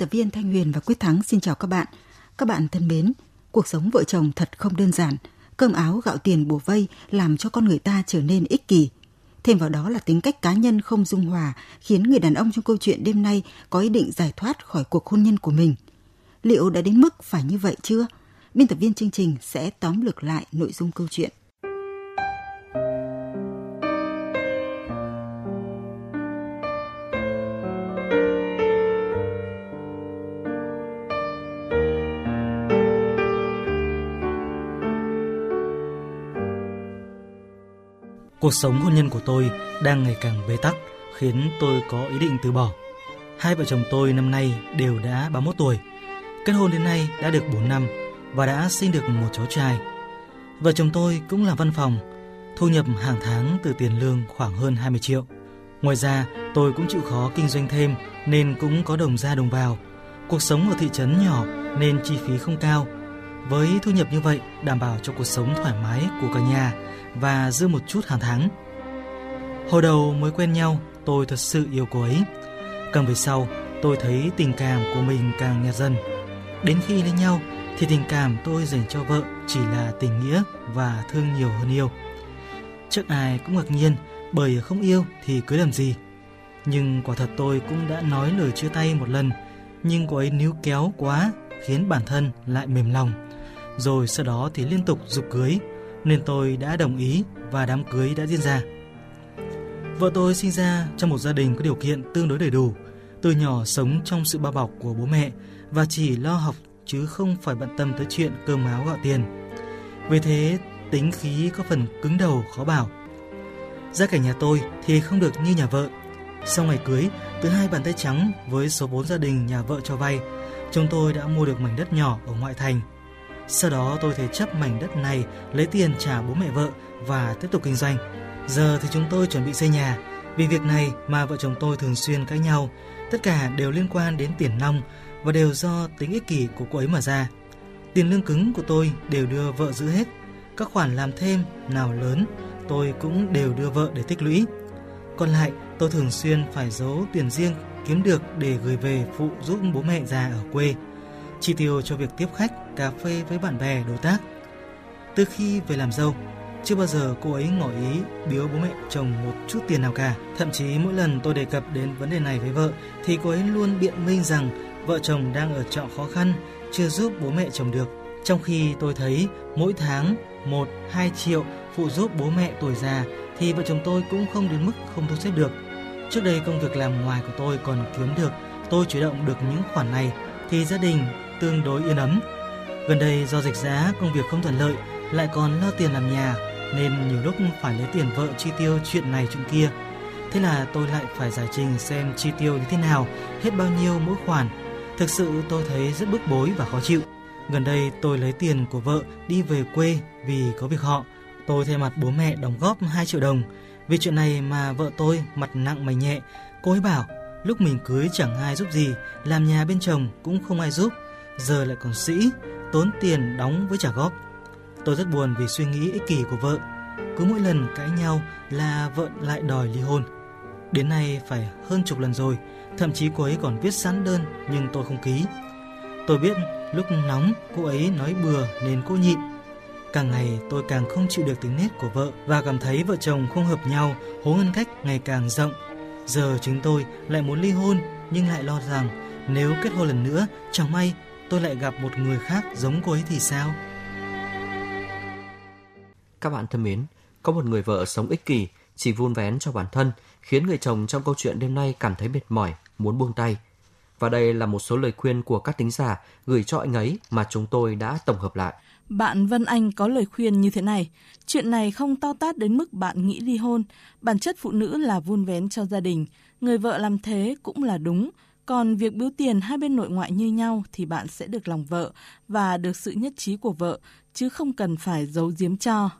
Tập viên Thanh Huyền và Quyết Thắng xin chào các bạn. Các bạn thân mến, cuộc sống vợ chồng thật không đơn giản. Cơm áo gạo tiền bùa vây làm cho con người ta trở nên ích kỷ. Thêm vào đó là tính cách cá nhân không dung hòa khiến người đàn ông trong câu chuyện đêm nay có ý định giải thoát khỏi cuộc hôn nhân của mình. Liệu đã đến mức phải như vậy chưa? Biên tập viên chương trình sẽ tóm lược lại nội dung câu chuyện. Cuộc sống hôn nhân của tôi đang ngày càng bế tắc, khiến tôi có ý định từ bỏ. Hai vợ chồng tôi năm nay đều đã 31 tuổi. Kết hôn đến nay đã được 4 năm và đã sinh được một cháu trai. Vợ chồng tôi cũng làm văn phòng, thu nhập hàng tháng từ tiền lương khoảng hơn 20 triệu. Ngoài ra, tôi cũng chịu khó kinh doanh thêm nên cũng có đồng ra đồng vào. Cuộc sống ở thị trấn nhỏ nên chi phí không cao. Với thu nhập như vậy đảm bảo cho cuộc sống thoải mái của cả nhà và dư một chút hàng tháng. Hồi đầu mới quen nhau, tôi thật sự yêu cô ấy. Càng về sau, tôi thấy tình cảm của mình càng nhạt dần. Đến khi lấy nhau thì tình cảm tôi dành cho vợ chỉ là tình nghĩa và thương nhiều hơn yêu. Chắc ai cũng ngạc nhiên bởi không yêu thì cưới làm gì. Nhưng quả thật tôi cũng đã nói lời chia tay một lần, nhưng cô ấy níu kéo quá khiến bản thân lại mềm lòng. Rồi sau đó thì liên tục dục cưới, nên tôi đã đồng ý và đám cưới đã diễn ra. Vợ tôi sinh ra trong một gia đình có điều kiện tương đối đầy đủ, từ nhỏ sống trong sự bao bọc của bố mẹ và chỉ lo học chứ không phải bận tâm tới chuyện cơm áo gạo tiền. Vì thế, tính khí có phần cứng đầu khó bảo. Gia cảnh nhà tôi thì không được như nhà vợ. Sau ngày cưới, từ hai bàn tay trắng với số vốn gia đình nhà vợ cho vay, chúng tôi đã mua được mảnh đất nhỏ ở ngoại thành sau đó tôi thế chấp mảnh đất này lấy tiền trả bố mẹ vợ và tiếp tục kinh doanh. Giờ thì chúng tôi chuẩn bị xây nhà. Vì việc này mà vợ chồng tôi thường xuyên cãi nhau. Tất cả đều liên quan đến tiền nong và đều do tính ích kỷ của cô ấy mà ra. Tiền lương cứng của tôi đều đưa vợ giữ hết. Các khoản làm thêm nào lớn tôi cũng đều đưa vợ để tích lũy. Còn lại tôi thường xuyên phải giấu tiền riêng kiếm được để gửi về phụ giúp bố mẹ già ở quê chi tiêu cho việc tiếp khách, cà phê với bạn bè, đối tác. Từ khi về làm dâu, chưa bao giờ cô ấy ngỏ ý biếu bố mẹ chồng một chút tiền nào cả. Thậm chí mỗi lần tôi đề cập đến vấn đề này với vợ thì cô ấy luôn biện minh rằng vợ chồng đang ở trọ khó khăn, chưa giúp bố mẹ chồng được. Trong khi tôi thấy mỗi tháng 1-2 triệu phụ giúp bố mẹ tuổi già thì vợ chồng tôi cũng không đến mức không thu xếp được. Trước đây công việc làm ngoài của tôi còn kiếm được, tôi chủ động được những khoản này thì gia đình tương đối yên ấm. Gần đây do dịch giá công việc không thuận lợi, lại còn lo tiền làm nhà nên nhiều lúc phải lấy tiền vợ chi tiêu chuyện này chuyện kia. Thế là tôi lại phải giải trình xem chi tiêu như thế nào, hết bao nhiêu mỗi khoản. Thực sự tôi thấy rất bức bối và khó chịu. Gần đây tôi lấy tiền của vợ đi về quê vì có việc họ. Tôi thay mặt bố mẹ đóng góp 2 triệu đồng. Vì chuyện này mà vợ tôi mặt nặng mày nhẹ, cô ấy bảo lúc mình cưới chẳng ai giúp gì, làm nhà bên chồng cũng không ai giúp giờ lại còn sĩ, tốn tiền đóng với trả góp. Tôi rất buồn vì suy nghĩ ích kỷ của vợ. Cứ mỗi lần cãi nhau là vợ lại đòi ly hôn. Đến nay phải hơn chục lần rồi, thậm chí cô ấy còn viết sẵn đơn nhưng tôi không ký. Tôi biết lúc nóng cô ấy nói bừa nên cô nhịn. Càng ngày tôi càng không chịu được tính nết của vợ và cảm thấy vợ chồng không hợp nhau, hố ngân cách ngày càng rộng. Giờ chúng tôi lại muốn ly hôn nhưng lại lo rằng nếu kết hôn lần nữa chẳng may tôi lại gặp một người khác giống cô ấy thì sao? Các bạn thân mến, có một người vợ sống ích kỷ, chỉ vun vén cho bản thân, khiến người chồng trong câu chuyện đêm nay cảm thấy mệt mỏi, muốn buông tay. Và đây là một số lời khuyên của các tính giả gửi cho anh ấy mà chúng tôi đã tổng hợp lại. Bạn Vân Anh có lời khuyên như thế này, chuyện này không to tát đến mức bạn nghĩ ly hôn, bản chất phụ nữ là vun vén cho gia đình, người vợ làm thế cũng là đúng, còn việc biếu tiền hai bên nội ngoại như nhau thì bạn sẽ được lòng vợ và được sự nhất trí của vợ, chứ không cần phải giấu giếm cho.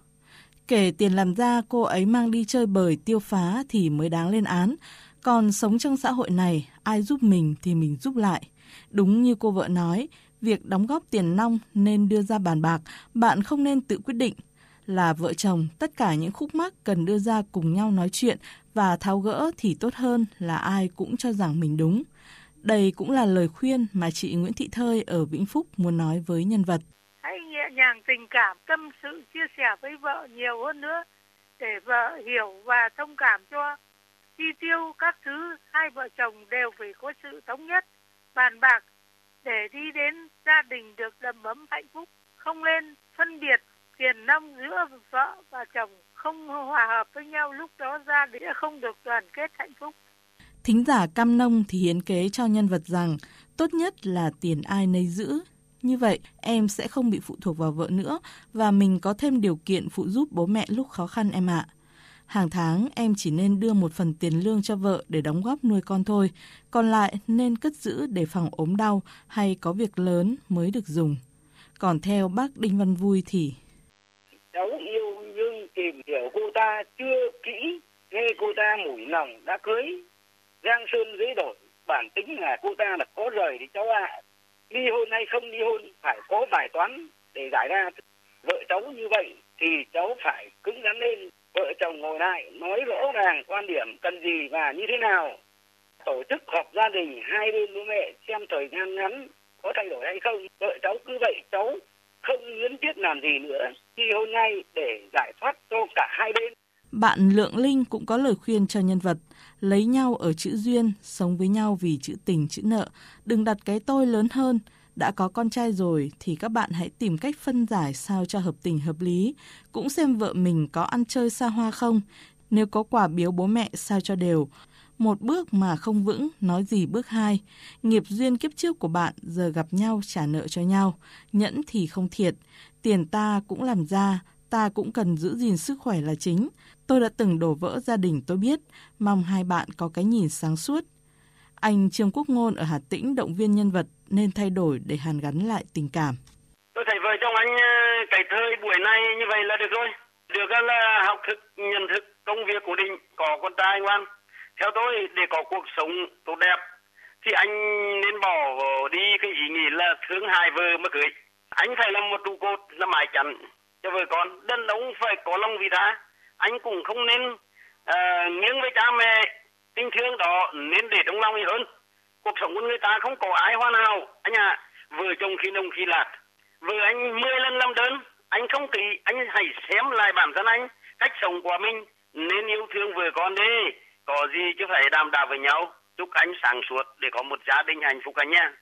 Kể tiền làm ra cô ấy mang đi chơi bời tiêu phá thì mới đáng lên án, còn sống trong xã hội này, ai giúp mình thì mình giúp lại. Đúng như cô vợ nói, việc đóng góp tiền nong nên đưa ra bàn bạc, bạn không nên tự quyết định. Là vợ chồng, tất cả những khúc mắc cần đưa ra cùng nhau nói chuyện và tháo gỡ thì tốt hơn là ai cũng cho rằng mình đúng. Đây cũng là lời khuyên mà chị Nguyễn Thị Thơi ở Vĩnh Phúc muốn nói với nhân vật. Hãy nhẹ nhàng tình cảm, tâm sự, chia sẻ với vợ nhiều hơn nữa để vợ hiểu và thông cảm cho chi tiêu các thứ hai vợ chồng đều phải có sự thống nhất, bàn bạc để đi đến gia đình được đầm ấm hạnh phúc, không nên phân biệt tiền nông giữa vợ và chồng không hòa hợp với nhau lúc đó gia đình không được đoàn kết hạnh phúc. Thính giả Cam Nông thì hiến kế cho nhân vật rằng tốt nhất là tiền ai nấy giữ. Như vậy, em sẽ không bị phụ thuộc vào vợ nữa và mình có thêm điều kiện phụ giúp bố mẹ lúc khó khăn em ạ. Hàng tháng em chỉ nên đưa một phần tiền lương cho vợ để đóng góp nuôi con thôi, còn lại nên cất giữ để phòng ốm đau hay có việc lớn mới được dùng. Còn theo bác Đinh Văn Vui thì... Cháu yêu nhưng tìm hiểu cô ta chưa kỹ, nghe cô ta mủi lòng đã cưới. Giang Sơn dễ đổi, bản tính là cô ta là có rời thì cháu ạ. À. Ly hôn hay không ly hôn phải có bài toán để giải ra. Vợ cháu như vậy thì cháu phải cứng rắn lên vợ chồng ngồi lại nói rõ ràng quan điểm cần gì và như thế nào tổ chức họp gia đình hai bên bố mẹ xem thời gian ngắn có thay đổi hay không vợ cháu cứ vậy cháu không luyến tiếc làm gì nữa khi hôn ngay để giải thoát cho cả hai bên bạn Lượng Linh cũng có lời khuyên cho nhân vật lấy nhau ở chữ duyên, sống với nhau vì chữ tình chữ nợ, đừng đặt cái tôi lớn hơn, đã có con trai rồi thì các bạn hãy tìm cách phân giải sao cho hợp tình hợp lý. Cũng xem vợ mình có ăn chơi xa hoa không. Nếu có quả biếu bố mẹ sao cho đều. Một bước mà không vững, nói gì bước hai. Nghiệp duyên kiếp trước của bạn giờ gặp nhau trả nợ cho nhau. Nhẫn thì không thiệt. Tiền ta cũng làm ra, ta cũng cần giữ gìn sức khỏe là chính. Tôi đã từng đổ vỡ gia đình tôi biết, mong hai bạn có cái nhìn sáng suốt. Anh Trương Quốc Ngôn ở Hà Tĩnh động viên nhân vật nên thay đổi để hàn gắn lại tình cảm. Tôi thấy vợ chồng anh ờ, cày thời buổi này như vậy là được rồi. Được là học thức, nhận thức, công việc của định, có con trai ngoan. Theo tôi, để có cuộc sống tốt đẹp, thì anh nên bỏ đi cái ý nghĩ là thương hai vợ mà cưới. Anh phải là một trụ cột, là mái chắn cho vợ con. Đàn ông phải có lòng vì tha. Anh cũng không nên uh, nghiêng với cha mẹ. Tình thương đó nên để trong lòng hơn. Cuộc sống của người ta không có ai hoàn hảo anh ạ à, vợ chồng khi nông khi lạc. Vợ anh mười lần làm đơn. Anh không kỳ, anh hãy xem lại bản thân anh. Cách sống của mình nên yêu thương vợ con đi. Có gì chứ phải đàm đạo với nhau. Chúc anh sáng suốt để có một gia đình hạnh phúc anh nha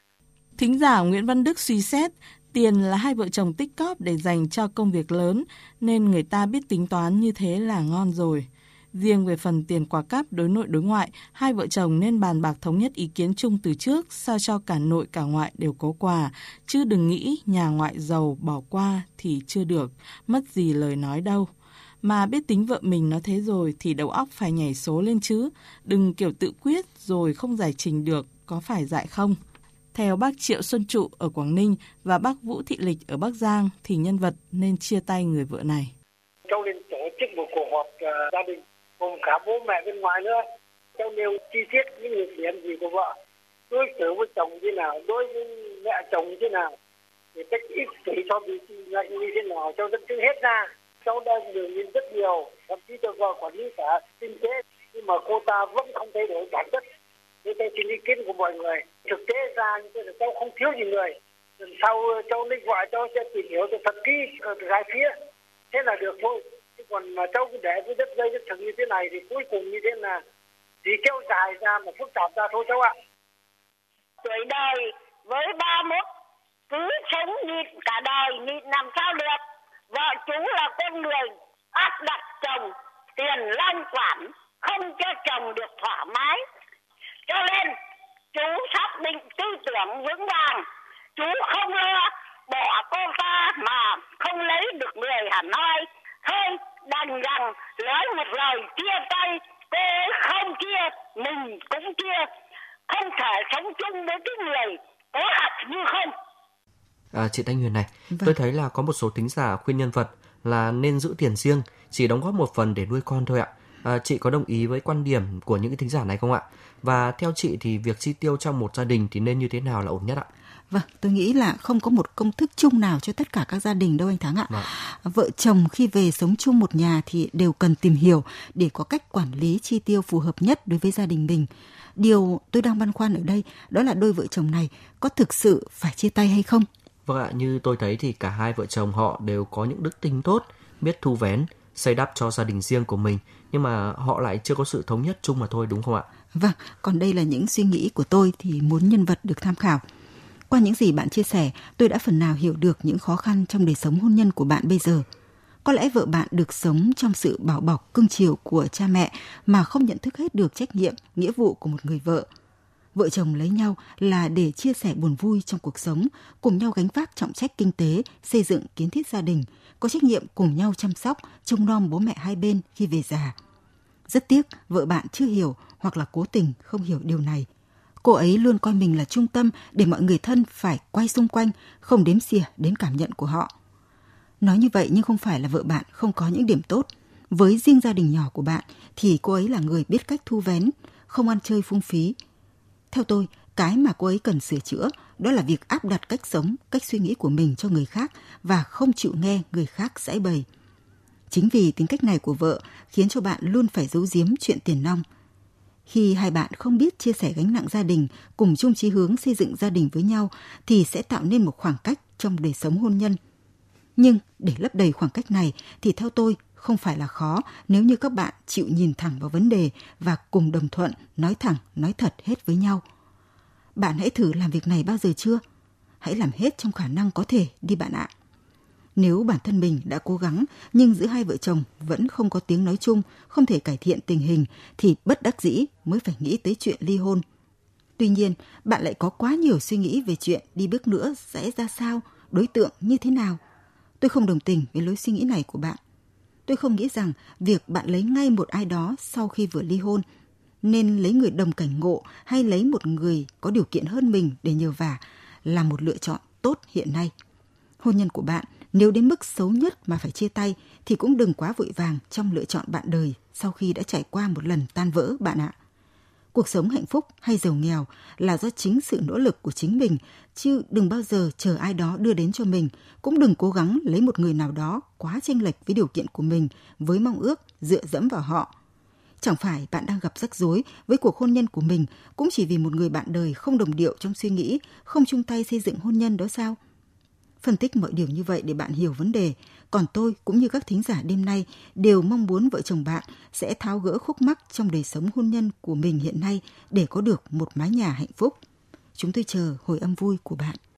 Thính giả Nguyễn Văn Đức suy xét, tiền là hai vợ chồng tích cóp để dành cho công việc lớn, nên người ta biết tính toán như thế là ngon rồi. Riêng về phần tiền quà cáp đối nội đối ngoại, hai vợ chồng nên bàn bạc thống nhất ý kiến chung từ trước sao cho cả nội cả ngoại đều có quà, chứ đừng nghĩ nhà ngoại giàu bỏ qua thì chưa được, mất gì lời nói đâu. Mà biết tính vợ mình nó thế rồi thì đầu óc phải nhảy số lên chứ, đừng kiểu tự quyết rồi không giải trình được, có phải dại không? Theo bác Triệu Xuân Trụ ở Quảng Ninh và bác Vũ Thị Lịch ở Bắc Giang thì nhân vật nên chia tay người vợ này. Cháu nên tổ chức một cuộc họp uh, gia đình gồm cả bố mẹ bên ngoài nữa. Cháu nêu chi tiết những nhược điểm gì của vợ đối xử với chồng như nào đối với mẹ chồng như nào thì cách ít kỷ cho bị lệnh như thế nào cho rất chứng hết ra. Cháu đang đường nhìn rất nhiều thậm chí cho vợ quản lý cả kinh tế nhưng mà cô ta vẫn không thay đổi bản chất tôi xin ý kiến của mọi người. Thực tế ra như thế cháu không thiếu gì người. Lần sau, cháu linh gọi cháu sẽ tìm hiểu được thật kỹ ờ, ở hai phía. Thế là được thôi. Chứ còn mà cháu cứ để cái đất dây đất thừng như thế này thì cuối cùng như thế là chỉ kéo dài ra mà phức tạp ra thôi cháu ạ. Tuổi đời với ba 31 tưởng vững vàng chú không lo bỏ cô ta mà không lấy được người Hà Nội. Thôi, đành rằng nói một lời chia tay, cô ấy không chia, mình cũng chia. Không thể sống chung với cái người có hạt như không. À, chị Thanh Huyền này, Vâng. tôi thấy là có một số thính giả khuyên nhân vật là nên giữ tiền riêng, chỉ đóng góp một phần để nuôi con thôi ạ. À, chị có đồng ý với quan điểm của những cái thính giả này không ạ? Và theo chị thì việc chi tiêu trong một gia đình thì nên như thế nào là ổn nhất ạ? Vâng, tôi nghĩ là không có một công thức chung nào cho tất cả các gia đình đâu anh Thắng ạ. Vâng. Vợ chồng khi về sống chung một nhà thì đều cần tìm hiểu để có cách quản lý chi tiêu phù hợp nhất đối với gia đình mình. Điều tôi đang băn khoăn ở đây đó là đôi vợ chồng này có thực sự phải chia tay hay không? Vâng ạ, như tôi thấy thì cả hai vợ chồng họ đều có những đức tính tốt, biết thu vén, xây đắp cho gia đình riêng của mình, nhưng mà họ lại chưa có sự thống nhất chung mà thôi đúng không ạ? Vâng, còn đây là những suy nghĩ của tôi thì muốn nhân vật được tham khảo. Qua những gì bạn chia sẻ, tôi đã phần nào hiểu được những khó khăn trong đời sống hôn nhân của bạn bây giờ. Có lẽ vợ bạn được sống trong sự bảo bọc cưng chiều của cha mẹ mà không nhận thức hết được trách nhiệm, nghĩa vụ của một người vợ. Vợ chồng lấy nhau là để chia sẻ buồn vui trong cuộc sống, cùng nhau gánh vác trọng trách kinh tế, xây dựng kiến thiết gia đình, có trách nhiệm cùng nhau chăm sóc, trông nom bố mẹ hai bên khi về già. Rất tiếc, vợ bạn chưa hiểu hoặc là cố tình không hiểu điều này. Cô ấy luôn coi mình là trung tâm để mọi người thân phải quay xung quanh, không đếm xỉa đến cảm nhận của họ. Nói như vậy nhưng không phải là vợ bạn không có những điểm tốt. Với riêng gia đình nhỏ của bạn thì cô ấy là người biết cách thu vén, không ăn chơi phung phí. Theo tôi, cái mà cô ấy cần sửa chữa đó là việc áp đặt cách sống, cách suy nghĩ của mình cho người khác và không chịu nghe người khác giải bày. Chính vì tính cách này của vợ khiến cho bạn luôn phải giấu giếm chuyện tiền nong. Khi hai bạn không biết chia sẻ gánh nặng gia đình, cùng chung chí hướng xây dựng gia đình với nhau thì sẽ tạo nên một khoảng cách trong đời sống hôn nhân. Nhưng để lấp đầy khoảng cách này thì theo tôi không phải là khó nếu như các bạn chịu nhìn thẳng vào vấn đề và cùng đồng thuận, nói thẳng, nói thật hết với nhau. Bạn hãy thử làm việc này bao giờ chưa? Hãy làm hết trong khả năng có thể đi bạn ạ. Nếu bản thân mình đã cố gắng nhưng giữa hai vợ chồng vẫn không có tiếng nói chung, không thể cải thiện tình hình thì bất đắc dĩ mới phải nghĩ tới chuyện ly hôn. Tuy nhiên, bạn lại có quá nhiều suy nghĩ về chuyện đi bước nữa sẽ ra sao, đối tượng như thế nào. Tôi không đồng tình với lối suy nghĩ này của bạn. Tôi không nghĩ rằng việc bạn lấy ngay một ai đó sau khi vừa ly hôn nên lấy người đồng cảnh ngộ hay lấy một người có điều kiện hơn mình để nhờ vả là một lựa chọn tốt hiện nay. Hôn nhân của bạn nếu đến mức xấu nhất mà phải chia tay thì cũng đừng quá vội vàng trong lựa chọn bạn đời sau khi đã trải qua một lần tan vỡ bạn ạ. Cuộc sống hạnh phúc hay giàu nghèo là do chính sự nỗ lực của chính mình, chứ đừng bao giờ chờ ai đó đưa đến cho mình, cũng đừng cố gắng lấy một người nào đó quá chênh lệch với điều kiện của mình với mong ước dựa dẫm vào họ. Chẳng phải bạn đang gặp rắc rối với cuộc hôn nhân của mình cũng chỉ vì một người bạn đời không đồng điệu trong suy nghĩ, không chung tay xây dựng hôn nhân đó sao? Phân tích mọi điều như vậy để bạn hiểu vấn đề, còn tôi cũng như các thính giả đêm nay đều mong muốn vợ chồng bạn sẽ tháo gỡ khúc mắc trong đời sống hôn nhân của mình hiện nay để có được một mái nhà hạnh phúc. Chúng tôi chờ hồi âm vui của bạn.